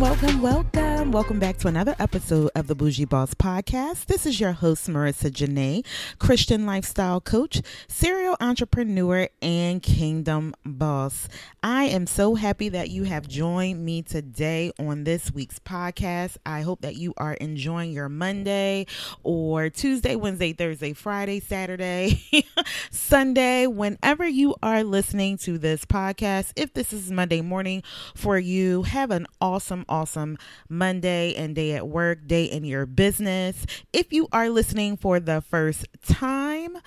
Welcome, welcome, welcome. Back to another episode of the Bougie Boss Podcast. This is your host, Marica Janaé, Christian lifestyle coach, serial entrepreneur, and kingdom boss. I am so happy that you have joined me today on this week's podcast. I hope that you are enjoying your Monday or Tuesday, Wednesday, Thursday, Friday, Saturday, Sunday, whenever you are listening to this podcast. If this is Monday morning for you, have an awesome, awesome Monday and day at work, day in your business. If you are listening for the first time,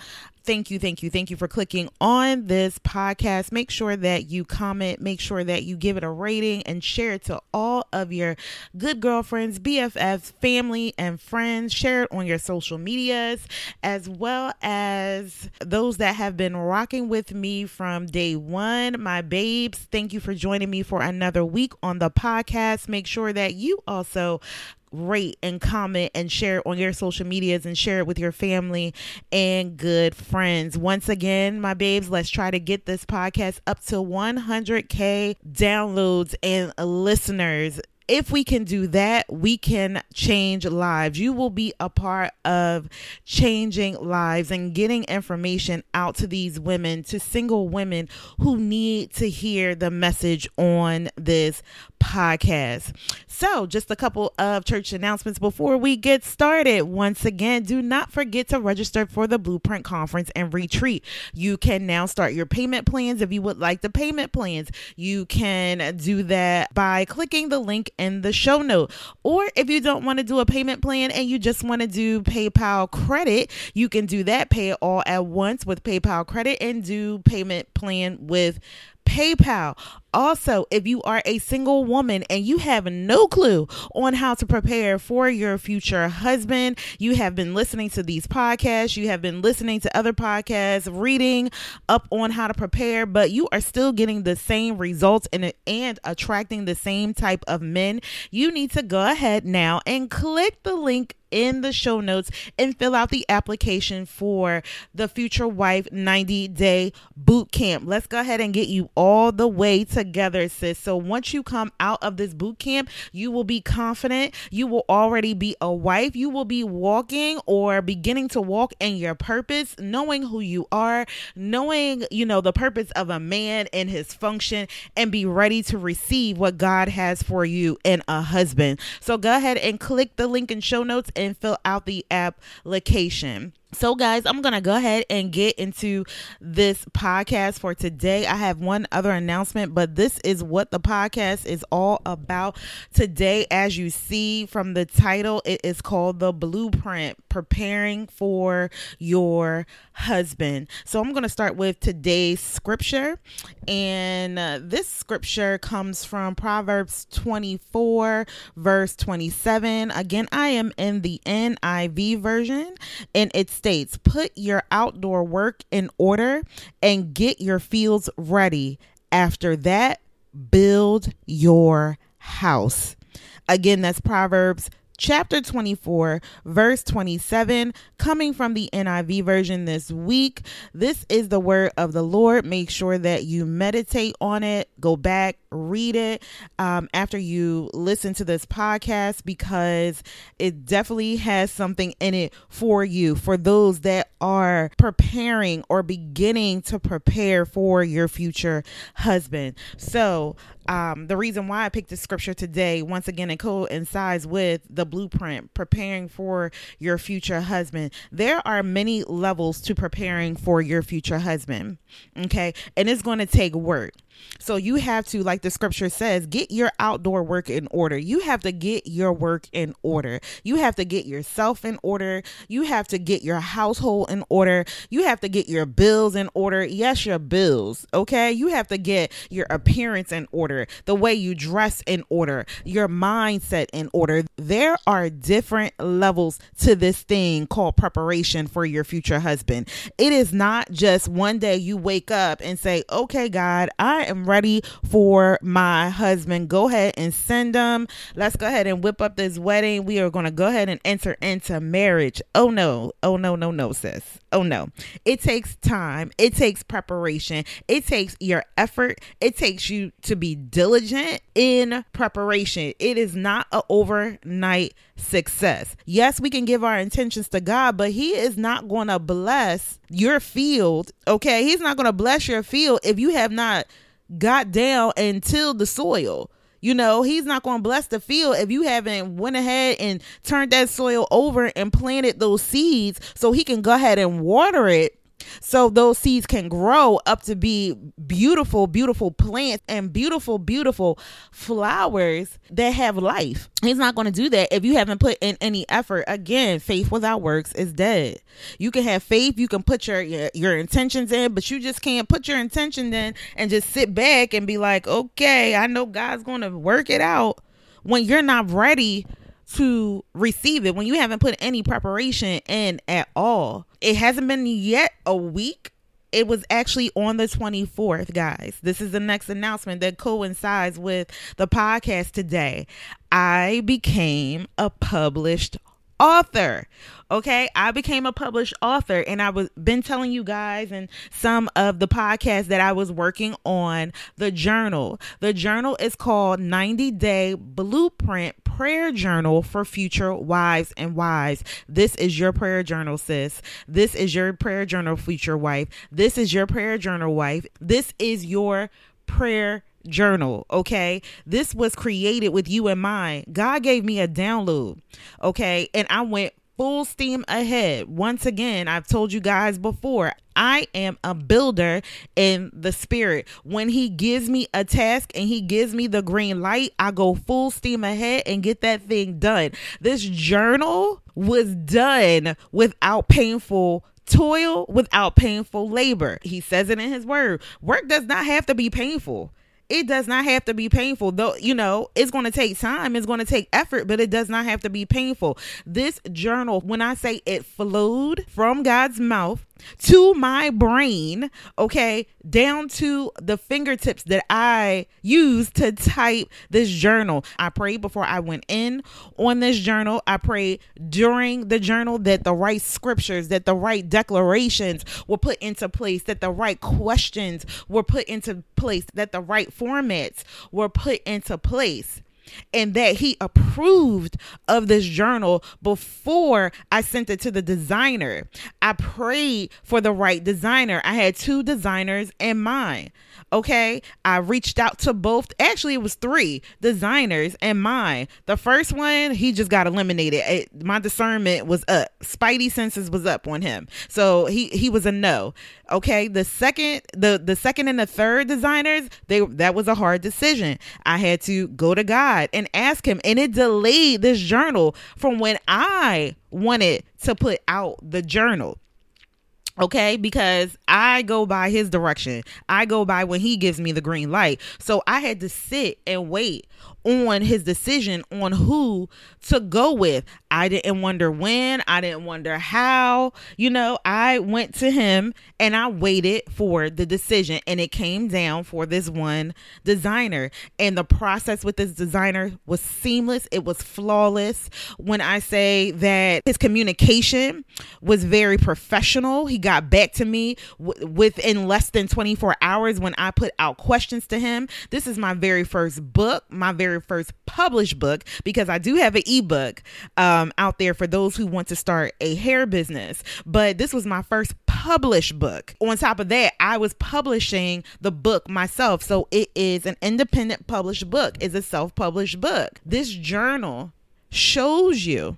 thank you, thank you, thank you for clicking on this podcast. Make sure that you comment, make sure that you give it a rating and share it to all of your good girlfriends, BFFs, family, and friends. Share it on your social medias as well as those that have been rocking with me from day one. My babes, thank you for joining me for another week on the podcast. Make sure that you also rate and comment and share it on your social medias and share it with your family and good friends. Once again, my babes, let's try to get this podcast up to 100K downloads and listeners if we can do that, we can change lives. You will be a part of changing lives and getting information out to these women, to single women who need to hear the message on this podcast. So, just a couple of church announcements before we get started. Once again, do not forget to register for the Blueprint Conference and Retreat. You can now start your payment plans if you would like the payment plans. You can do that by clicking the link in the show note. Or if you don't want to do a payment plan and you just want to do PayPal credit, you can do that. Pay it all at once with PayPal credit and do payment plan with PayPal. Also, if you are a single woman and you have no clue on how to prepare for your future husband, you have been listening to these podcasts, you have been listening to other podcasts, reading up on how to prepare, but you are still getting the same results and, and attracting the same type of men, you need to go ahead now and click the link in the show notes and fill out the application for the Future Wife 90 Day Boot Camp. Let's go ahead and get you all the way together, sis. So once you come out of this boot camp, you will be confident. You will already be a wife. You will be walking or beginning to walk in your purpose, knowing who you are, knowing, you know, the purpose of a man and his function, and be ready to receive what God has for you in a husband. So go ahead and click the link in show notes and and fill out the application. So, guys, I'm going to go ahead and get into this podcast for today. I have one other announcement, but this is what the podcast is all about today. As you see from the title, it is called The Blueprint Preparing for Your Husband. So, I'm going to start with today's scripture, and uh, this scripture comes from Proverbs 24, verse 27. Again, I am in the NIV version, and it's states put your outdoor work in order and get your fields ready. After that, build your house. Again, that's Proverbs chapter 24, verse 27, coming from the NIV version this week. This is the word of the Lord. Make sure that you meditate on it, go back, read it um, after you listen to this podcast because it definitely has something in it for you, for those that are preparing or beginning to prepare for your future husband. So, um, the reason why I picked the scripture today, once again, it coincides with the blueprint, preparing for your future husband. There are many levels to preparing for your future husband. Okay. And it's going to take work. So you have to, like the scripture says, get your outdoor work in order. You have to get your work in order. You have to get yourself in order. You have to get your household in order. You have to get your bills in order. Yes, your bills. Okay. You have to get your appearance in order, the way you dress in order, your mindset in order. There are different levels to this thing called preparation for your future husband. It is not just one day you wake up and say, okay, God, I am ready for my husband. Go ahead and send them. Let's go ahead and whip up this wedding. We are going to go ahead and enter into marriage. Oh, no. Oh, no, no, no, sis. Oh, no. It takes time. It takes preparation. It takes your effort. It takes you to be diligent in preparation. It is not an overnight success. Yes, we can give our intentions to God, but He is not going to bless your field. Okay. He's not going to bless your field if you have not got down and tilled the soil. You know, he's not going to bless the field if you haven't went ahead and turned that soil over and planted those seeds so he can go ahead and water it so those seeds can grow up to be beautiful, beautiful plants and beautiful, beautiful flowers that have life. He's not going to do that if you haven't put in any effort. Again, faith without works is dead. You can have faith, you can put your, your, your intentions in, but you just can't put your intention in and just sit back and be like, okay, I know God's going to work it out when you're not ready to receive it when you haven't put any preparation in at all. It hasn't been yet a week. It was actually on the 24th, guys. This is the next announcement that coincides with the podcast today. I became a published author. Okay, I became a published author and I was been telling you guys and some of the podcasts that I was working on the journal. The journal is called 90 Day Blueprint Prayer Journal for Future Wives and Wives. This is your prayer journal, sis. This is your prayer journal, future wife. This is your prayer journal, wife. This is your prayer journal, okay? This was created with you in mind. God gave me a download, okay? And I went full steam ahead. Once again, I've told you guys before, I am a builder in the spirit. When he gives me a task and he gives me the green light, I go full steam ahead and get that thing done. This journal was done without painful toil, without painful labor. He says it in his word. Work does not have to be painful it does not have to be painful. Though you know it's going to take time it's going to take effort but it does not have to be painful. This journal when i say it flowed from god's mouth to my brain, okay, down to the fingertips that I use to type this journal. I prayed before I went in on this journal. I prayed during the journal that the right scriptures, that the right declarations were put into place, that the right questions were put into place, that the right formats were put into place and that he approved of this journal before I sent it to the designer. I prayed for the right designer. I had two designers in mind. Okay. I reached out to both. Actually, it was three designers and mine. The first one, he just got eliminated. It, my discernment was up. Spidey senses was up on him. So he, he was a no. Okay. The second, the, the second and the third designers, they, that was a hard decision. I had to go to God and ask him. And it delayed this journal from when I wanted to put out the journal. Okay? Because i go by his direction. I go by when he gives me the green light. So i had to sit and wait on his decision on who to go with. I didn't wonder when, I didn't wonder how. You know, I went to him and I waited for the decision, and it came down for this one designer. And the process with this designer was seamless, it was flawless. When I say that his communication was very professional, he got back to me w- within less than 24 hours when I put out questions to him. This is my very first book, my very first published book because I do have an ebook um, out there for those who want to start a hair business. But this was my first published book. On top of that, I was publishing the book myself. So it is an independent published book, it's a self published book. This journal shows you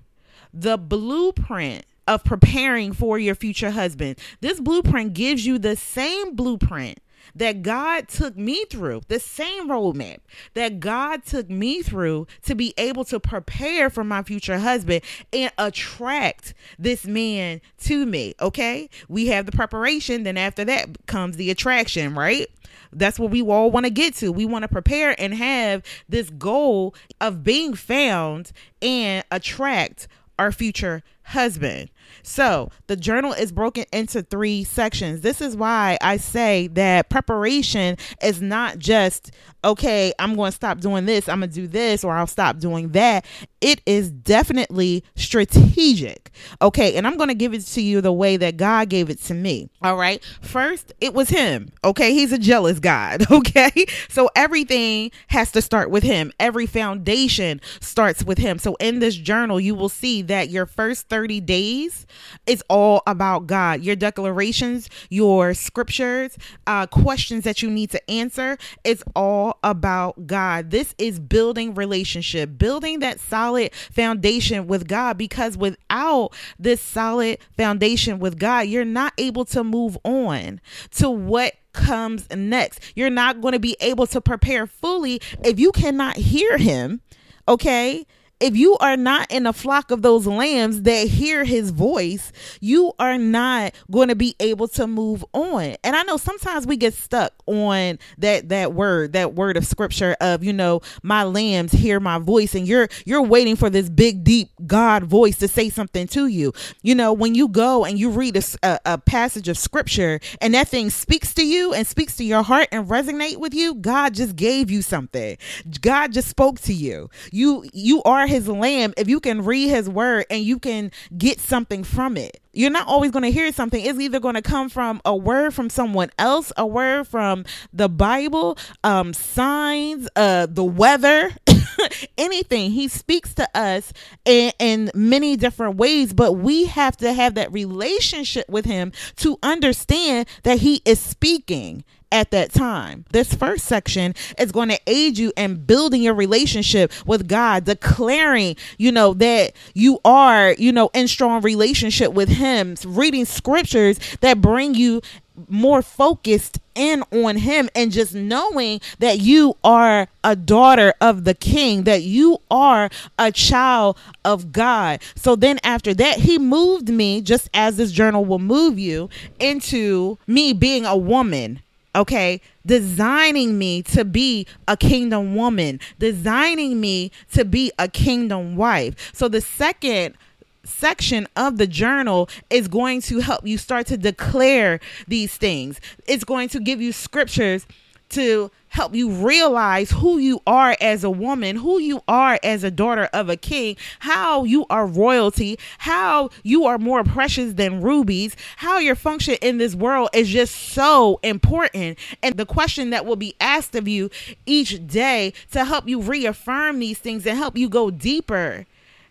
the blueprint of preparing for your future husband. This blueprint gives you the same blueprint that God took me through, the same roadmap that God took me through to be able to prepare for my future husband and attract this man to me. Okay. We have the preparation, then after that comes the attraction, right? That's what we all want to get to. We want to prepare and have this goal of being found and attract our future husband. So the journal is broken into three sections. This is why I say that preparation is not just, okay, I'm going to stop doing this, I'm going to do this, or I'll stop doing that. It is definitely strategic. Okay. And I'm going to give it to you the way that God gave it to me. All right. First, it was Him. Okay. He's a jealous God. Okay. So everything has to start with Him. Every foundation starts with Him. So in this journal, you will see that your first 30 days is all about God. Your declarations, your scriptures, uh, questions that you need to answer, it's all about God. This is building relationship, building that solid foundation with God because without this solid foundation with God, you're not able to move on to what comes next. You're not going to be able to prepare fully if you cannot hear Him. Okay if you are not in a flock of those lambs that hear his voice, you are not going to be able to move on. And I know sometimes we get stuck on that that word, that word of scripture of, you know, my lambs hear my voice and you're you're waiting for this big deep God voice to say something to you. You know, when you go and you read a, a, a passage of scripture and that thing speaks to you and speaks to your heart and resonate with you, God just gave you something. God just spoke to you. You you are his lamb if you can read his word and you can get something from it. You're not always going to hear something. It's either going to come from a word from someone else, a word from the Bible, um, signs, uh, the weather, anything. He speaks to us in, in many different ways, but we have to have that relationship with him to understand that he is speaking at that time. This first section is going to aid you in building your relationship with God, declaring, you know, that you are, you know, in strong relationship with Him, reading scriptures that bring you more focused in on him and just knowing that you are a daughter of the king that you are a child of God. So then after that he moved me just as this journal will move you into me being a woman okay designing me to be a kingdom woman designing me to be a kingdom wife. So the second section of the journal is going to help you start to declare these things. It's going to give you scriptures to help you realize who you are as a woman, who you are as a daughter of a king, how you are royalty, how you are more precious than rubies, how your function in this world is just so important. And the question that will be asked of you each day to help you reaffirm these things and help you go deeper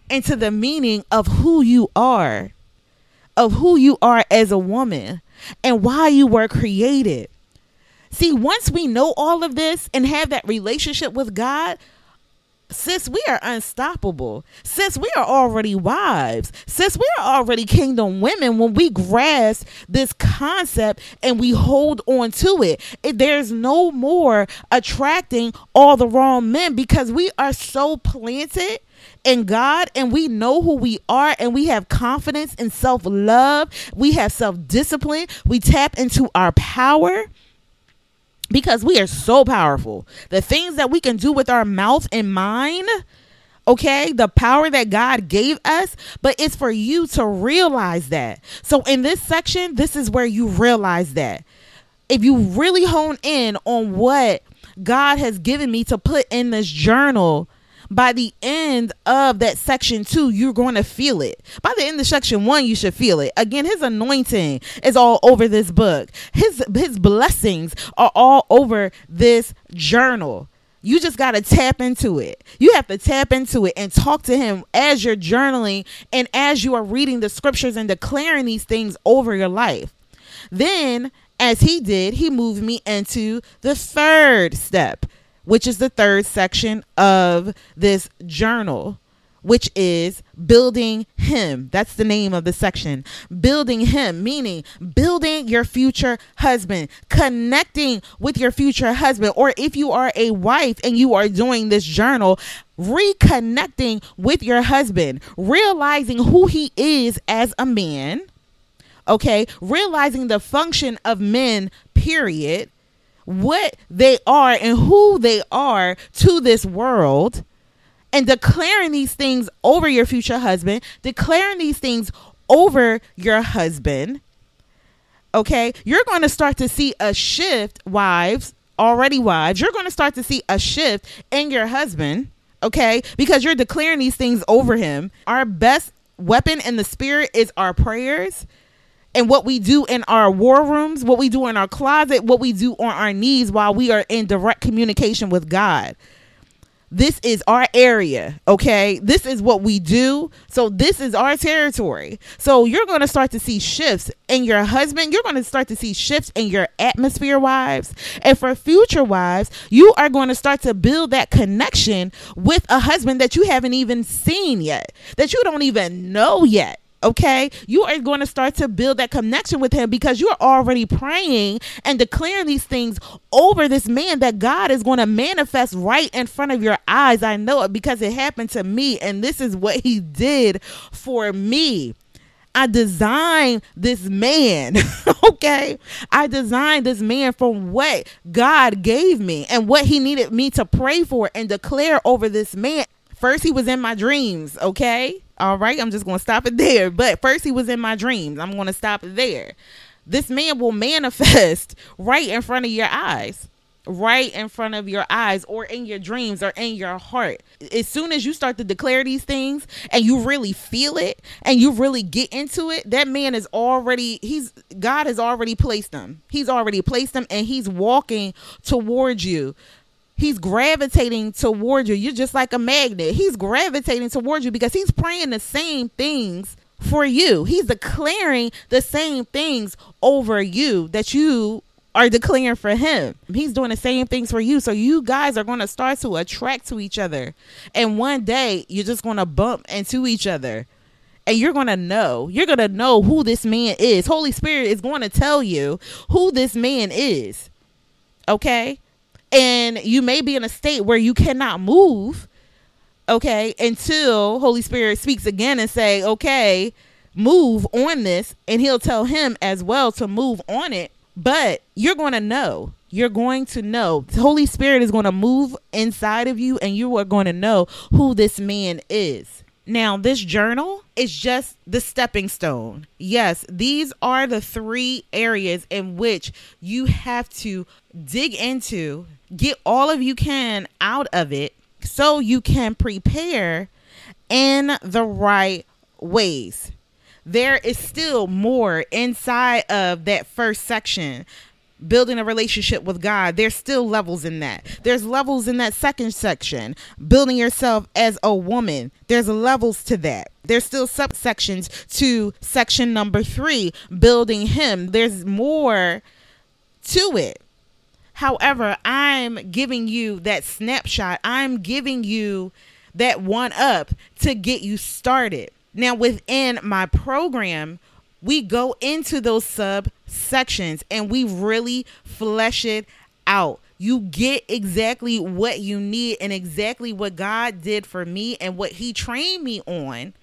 into the meaning of who you are, of who you are as a woman, and why you were created See, once we know all of this and have that relationship with God, sis, we are unstoppable. Sis, we are already wives. Sis, we are already kingdom women when we grasp this concept and we hold on to it. it. There's no more attracting all the wrong men because we are so planted in God and we know who we are and we have confidence and self love. We have self discipline. We tap into our power because we are so powerful. The things that we can do with our mouth and mind, okay, the power that God gave us, but it's for you to realize that. So in this section, this is where you realize that. If you really hone in on what God has given me to put in this journal, by the end of that section two, you're going to feel it. By the end of section one, you should feel it. Again, his anointing is all over this book. His his blessings are all over this journal. You just got to tap into it. You have to tap into it and talk to him as you're journaling and as you are reading the scriptures and declaring these things over your life. Then, as he did, he moved me into the third step which is the third section of this journal, which is building him. That's the name of the section. Building him, meaning building your future husband, connecting with your future husband. Or if you are a wife and you are doing this journal, reconnecting with your husband, realizing who he is as a man. Okay, realizing the function of men, period, what they are and who they are to this world and declaring these things over your future husband, declaring these things over your husband, okay, you're going to start to see a shift, wives, already wives, you're going to start to see a shift in your husband, okay, because you're declaring these things over him. Our best weapon in the spirit is our prayers and what we do in our war rooms, what we do in our closet, what we do on our knees while we are in direct communication with God. This is our area okay? This is what we do. So this is our territory. So you're going to start to see shifts in your husband. You're going to start to see shifts in your atmosphere wives. And for future wives you are going to start to build that connection with a husband that you haven't even seen yet that you don't even know yet okay you are going to start to build that connection with him because you're already praying and declaring these things over this man that God is going to manifest right in front of your eyes I know it because it happened to me and this is what he did for me I designed this man, okay? I designed this man from what God gave me and what he needed me to pray for and declare over this man. First, he was in my dreams, okay? All right, I'm just going to stop it there. But first, he was in my dreams. I'm going to stop it there. This man will manifest right in front of your eyes, right in front of your eyes, or in your dreams, or in your heart. As soon as you start to declare these things and you really feel it and you really get into it, that man is already, he's, God has already placed him. He's already placed him and he's walking towards you he's gravitating toward you. You're just like a magnet. He's gravitating towards you because he's praying the same things for you. He's declaring the same things over you that you are declaring for him. He's doing the same things for you. So you guys are going to start to attract to each other. And one day you're just going to bump into each other. And you're going to know. You're going to know who this man is. Holy Spirit is going to tell you who this man is. Okay? And you may be in a state where you cannot move okay until holy spirit speaks again and say okay move on this. And he'll tell him as well to move on it. But you're going to know. You're going to know. The holy spirit is going to move inside of you and you are going to know who this man is. Now, this journal is just the stepping stone. Yes, these are the three areas in which you have to dig into, get all of you can out of it so you can prepare in the right ways. There is still more inside of that first section building a relationship with God, there's still levels in that. There's levels in that second section, building yourself as a woman. There's levels to that. There's still subsections to section number three, building him. There's more to it. However, I'm giving you that snapshot. I'm giving you that one up to get you started. Now, within my program, we go into those subsections and we really flesh it out. You get exactly what you need and exactly what God did for me and what He trained me on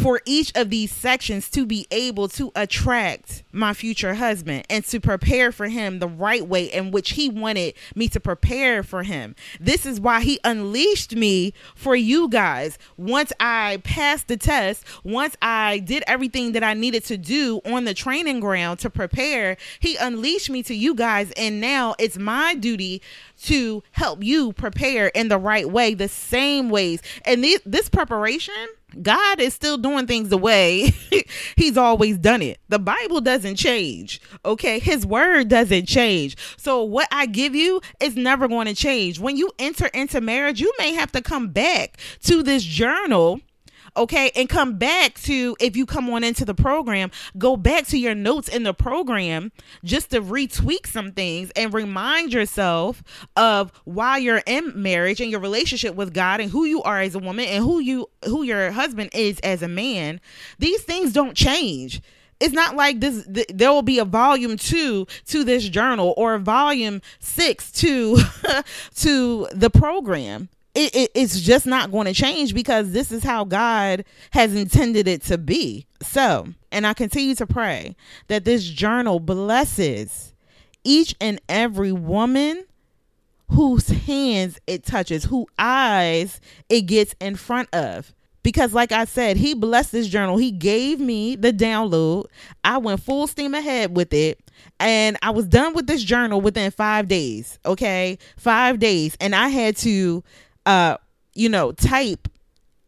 for each of these sections to be able to attract my future husband and to prepare for him the right way in which he wanted me to prepare for him. This is why he unleashed me for you guys. Once I passed the test, once I did everything that I needed to do on the training ground to prepare, he unleashed me to you guys. And now it's my duty to help you prepare in the right way, the same ways. And th- this preparation, God is still doing things the way He's always done it. The Bible doesn't change, okay? His word doesn't change. So, what I give you is never going to change. When you enter into marriage, you may have to come back to this journal okay and come back to if you come on into the program go back to your notes in the program just to retweak some things and remind yourself of why you're in marriage and your relationship with god and who you are as a woman and who you who your husband is as a man. These things don't change. It's not like this th- there will be a volume 2 to this journal or a volume 6 to to the program it, it, it's just not going to change because this is how God has intended it to be. So, and I continue to pray that this journal blesses each and every woman whose hands it touches, whose eyes it gets in front of. Because, like I said, he blessed this journal. He gave me the download. I went full steam ahead with it. And I was done with this journal within five days. Okay. Five days. And I had to uh, you know, type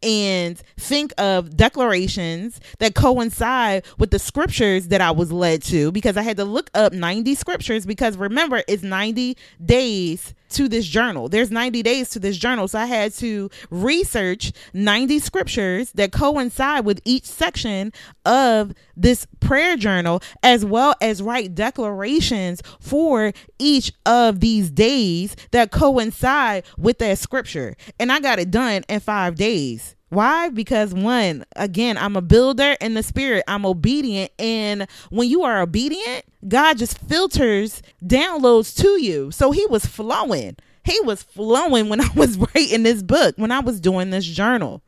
and think of declarations that coincide with the scriptures that I was led to because I had to look up 90 scriptures because remember it's 90 days to this journal. There's 90 days to this journal. So I had to research 90 scriptures that coincide with each section of this prayer journal, as well as write declarations for each of these days that coincide with that scripture. And I got it done in five days. Why? Because one, again, I'm a builder in the spirit. I'm obedient. And when you are obedient, God just filters downloads to you. So he was flowing. He was flowing when I was writing this book, when I was doing this journal.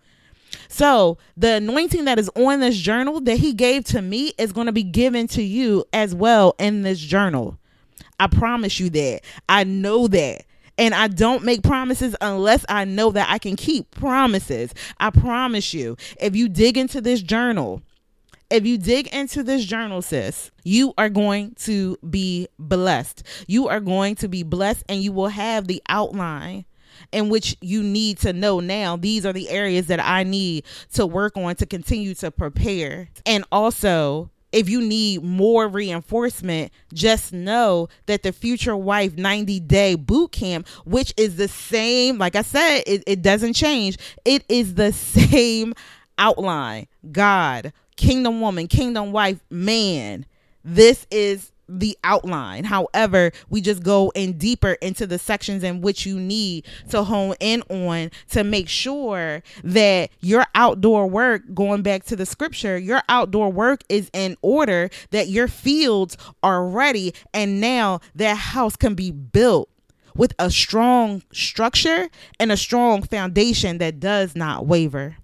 So, the anointing that is on this journal that he gave to me is going to be given to you as well in this journal. I promise you that. I know that. And I don't make promises unless I know that I can keep promises. I promise you, if you dig into this journal, if you dig into this journal, sis, you are going to be blessed. You are going to be blessed and you will have the outline in which you need to know now these are the areas that I need to work on to continue to prepare. And also, if you need more reinforcement, just know that the Future Wife 90 Day Boot Camp, which is the same, like I said, it, it doesn't change, it is the same outline God, Kingdom Woman, Kingdom Wife, Man. This is the outline. However, we just go in deeper into the sections in which you need to hone in on to make sure that your outdoor work, going back to the scripture, your outdoor work is in order, that your fields are ready, and now that house can be built with a strong structure and a strong foundation that does not waver.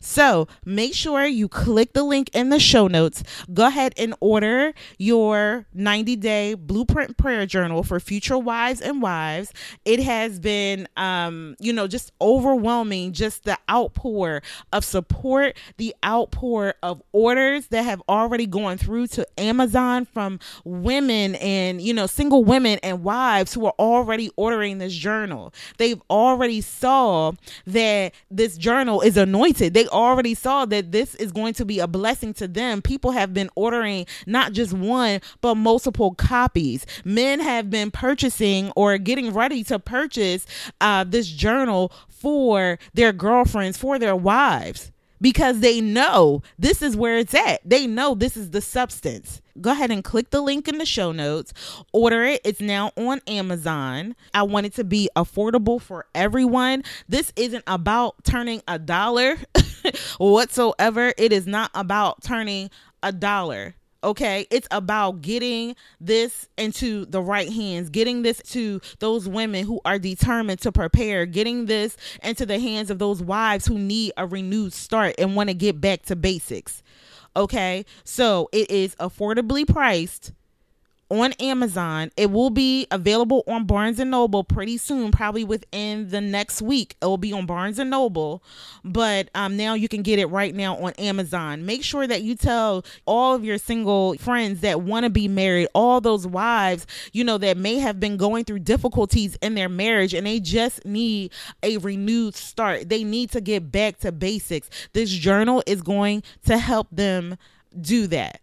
So make sure you click the link in the show notes. Go ahead and order your 90 day blueprint prayer journal for future wives and wives. It has been, um, you know, just overwhelming, just the outpour of support, the outpour of orders that have already gone through to Amazon from women and, you know, single women and wives who are already ordering this journal. They've already saw that this journal is anointed they already saw that this is going to be a blessing to them. People have been ordering not just one, but multiple copies. Men have been purchasing or getting ready to purchase uh, this journal for their girlfriends, for their wives because they know this is where it's at. They know this is the substance. Go ahead and click the link in the show notes. Order it. It's now on Amazon. I want it to be affordable for everyone. This isn't about turning a dollar whatsoever. It is not about turning a dollar okay it's about getting this into the right hands getting this to those women who are determined to prepare getting this into the hands of those wives who need a renewed start and want to get back to basics okay so it is affordably priced on Amazon. It will be available on Barnes and Noble pretty soon, probably within the next week. It will be on Barnes and Noble, but um, now you can get it right now on Amazon. Make sure that you tell all of your single friends that want to be married, all those wives, you know, that may have been going through difficulties in their marriage and they just need a renewed start. They need to get back to basics. This journal is going to help them do that.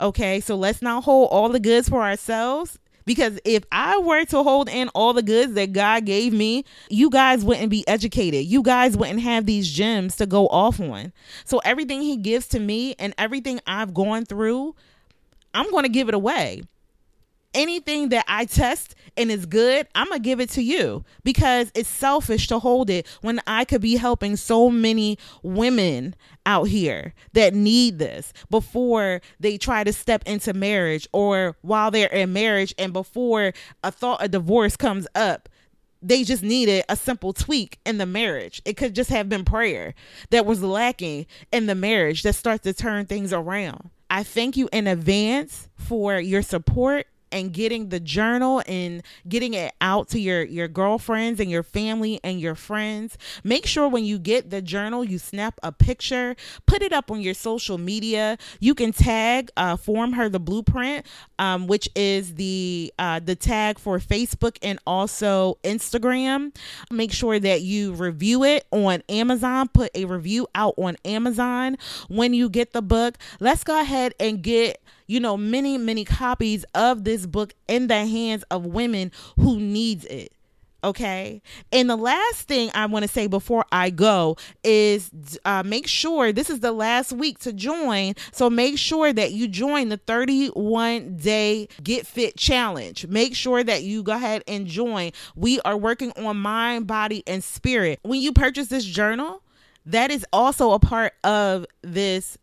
Okay, so let's not hold all the goods for ourselves Because if I were to hold in all the goods that God gave me, you guys wouldn't be educated. You guys wouldn't have these gems to go off on. So everything He gives to me and everything I've gone through, I'm going to give it away anything that I test and is good, I'm going to give it to you because it's selfish to hold it when I could be helping so many women out here that need this before they try to step into marriage or while they're in marriage and before a thought of divorce comes up. They just needed a simple tweak in the marriage. It could just have been prayer that was lacking in the marriage that starts to turn things around. I thank you in advance for your support and getting the journal and getting it out to your your girlfriends and your family and your friends. Make sure when you get the journal you snap a picture put it up on your social media. You can tag uh, form her the blueprint um, which is the uh, the tag for facebook and also instagram. Make sure that you review it on amazon. Put a review out on amazon when you get the book. Let's go ahead and get you know, many, many copies of this book in the hands of women who needs it. Okay. And the last thing I want to say before I go is uh, make sure this is the last week to join. So make sure that you join the 31 day Get Fit Challenge. Make sure that you go ahead and join. We are working on mind, body, and spirit. When you purchase this journal, that is also a part of this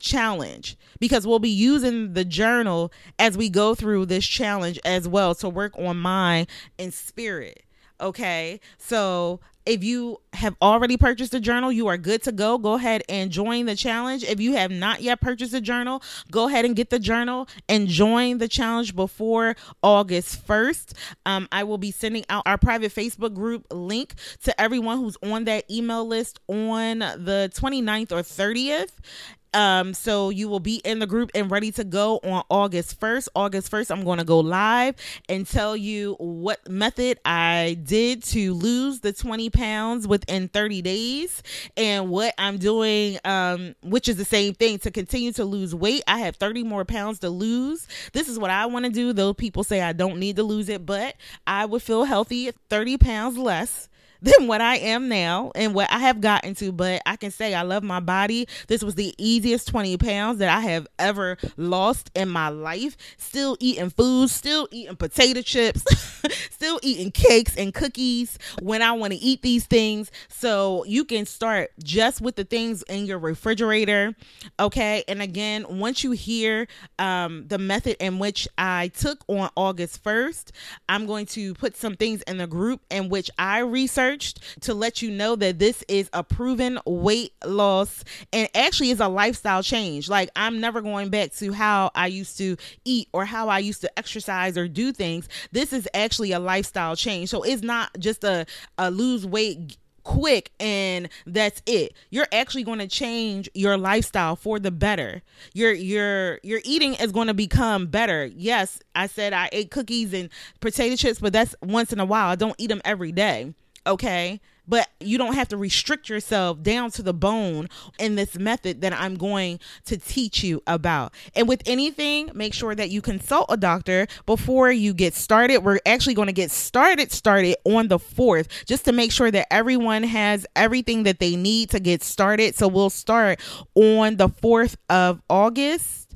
challenge because we'll be using the journal as we go through this challenge as well to work on mind and spirit. Okay. So if you have already purchased a journal, you are good to go. Go ahead and join the challenge. If you have not yet purchased a journal, go ahead and get the journal and join the challenge before August 1st. Um, I will be sending out our private Facebook group link to everyone who's on that email list on the 29th or 30th. Um, so you will be in the group and ready to go on August 1st. August 1st, I'm going to go live and tell you what method I did to lose the 20 pounds within 30 days and what I'm doing, um, which is the same thing to continue to lose weight. I have 30 more pounds to lose. This is what I want to do. Though people say I don't need to lose it, but I would feel healthy 30 pounds less than what I am now and what I have gotten to, but I can say I love my body. This was the easiest 20 pounds that I have ever lost in my life. Still eating food, still eating potato chips, still eating cakes and cookies when I want to eat these things. So you can start just with the things in your refrigerator. Okay. And again, once you hear um, the method in which I took on August 1st, I'm going to put some things in the group in which I researched researched to let you know that this is a proven weight loss and actually is a lifestyle change. Like I'm never going back to how I used to eat or how I used to exercise or do things. This is actually a lifestyle change. So it's not just a, a lose weight quick and that's it you're actually going to change your lifestyle for the better your your your eating is going to become better yes i said i ate cookies and potato chips but that's once in a while i don't eat them every day okay? But you don't have to restrict yourself down to the bone in this method that I'm going to teach you about. And with anything, make sure that you consult a doctor before you get started. We're actually going to get started started on the 4th just to make sure that everyone has everything that they need to get started. So we'll start on the 4th of August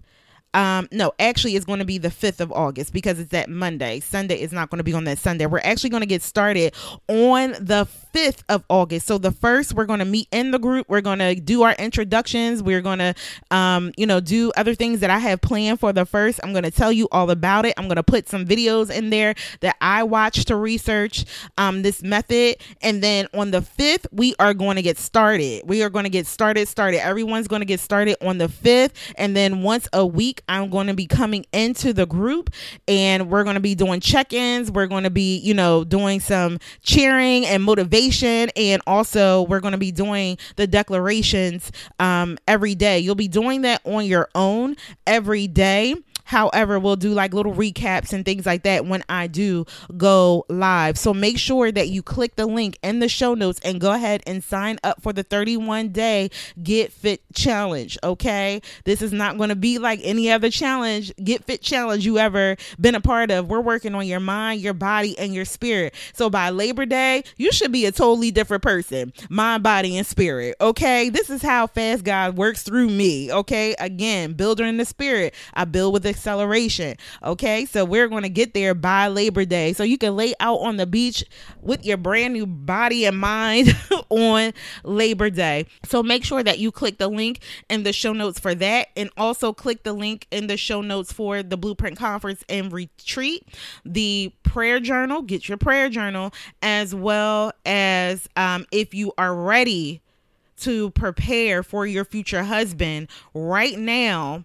um, no, actually, it's going to be the 5th of August because it's that Monday. Sunday is not going to be on that Sunday. We're actually going to get started on the 5th of August. So, the first, we're going to meet in the group. We're going to do our introductions. We're going to, um, you know, do other things that I have planned for the first. I'm going to tell you all about it. I'm going to put some videos in there that I watched to research um, this method. And then on the 5th, we are going to get started. We are going to get started, started. Everyone's going to get started on the 5th. And then once a week, I'm going to be coming into the group and we're going to be doing check ins. We're going to be, you know, doing some cheering and motivation. And also, we're going to be doing the declarations um, every day. You'll be doing that on your own every day However, we'll do like little recaps and things like that when I do go live. So make sure that you click the link in the show notes and go ahead and sign up for the 31 day Get Fit Challenge. Okay. This is not going to be like any other challenge, Get Fit Challenge you ever been a part of. We're working on your mind, your body, and your spirit. So by Labor Day, you should be a totally different person mind, body, and spirit. Okay. This is how fast God works through me. Okay. Again, builder in the spirit. I build with acceleration. Okay, so we're going to get there by Labor Day. So you can lay out on the beach with your brand new body and mind on Labor Day. So make sure that you click the link in the show notes for that and also click the link in the show notes for the Blueprint Conference and Retreat, the prayer journal, get your prayer journal, as well as um, if you are ready to prepare for your future husband right now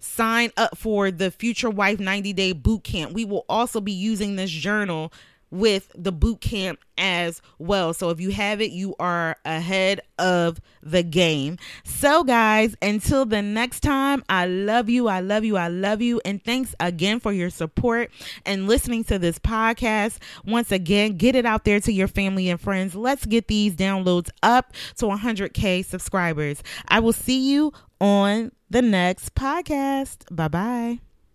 sign up for the Future Wife 90 Day Boot Camp. We will also be using this journal with the boot camp as well. So if you have it, you are ahead of the game. So, guys, until the next time, I love you. I love you. I love you. And thanks again for your support and listening to this podcast. Once again, get it out there to your family and friends. Let's get these downloads up to 100K subscribers. I will see you on the next podcast. Bye bye.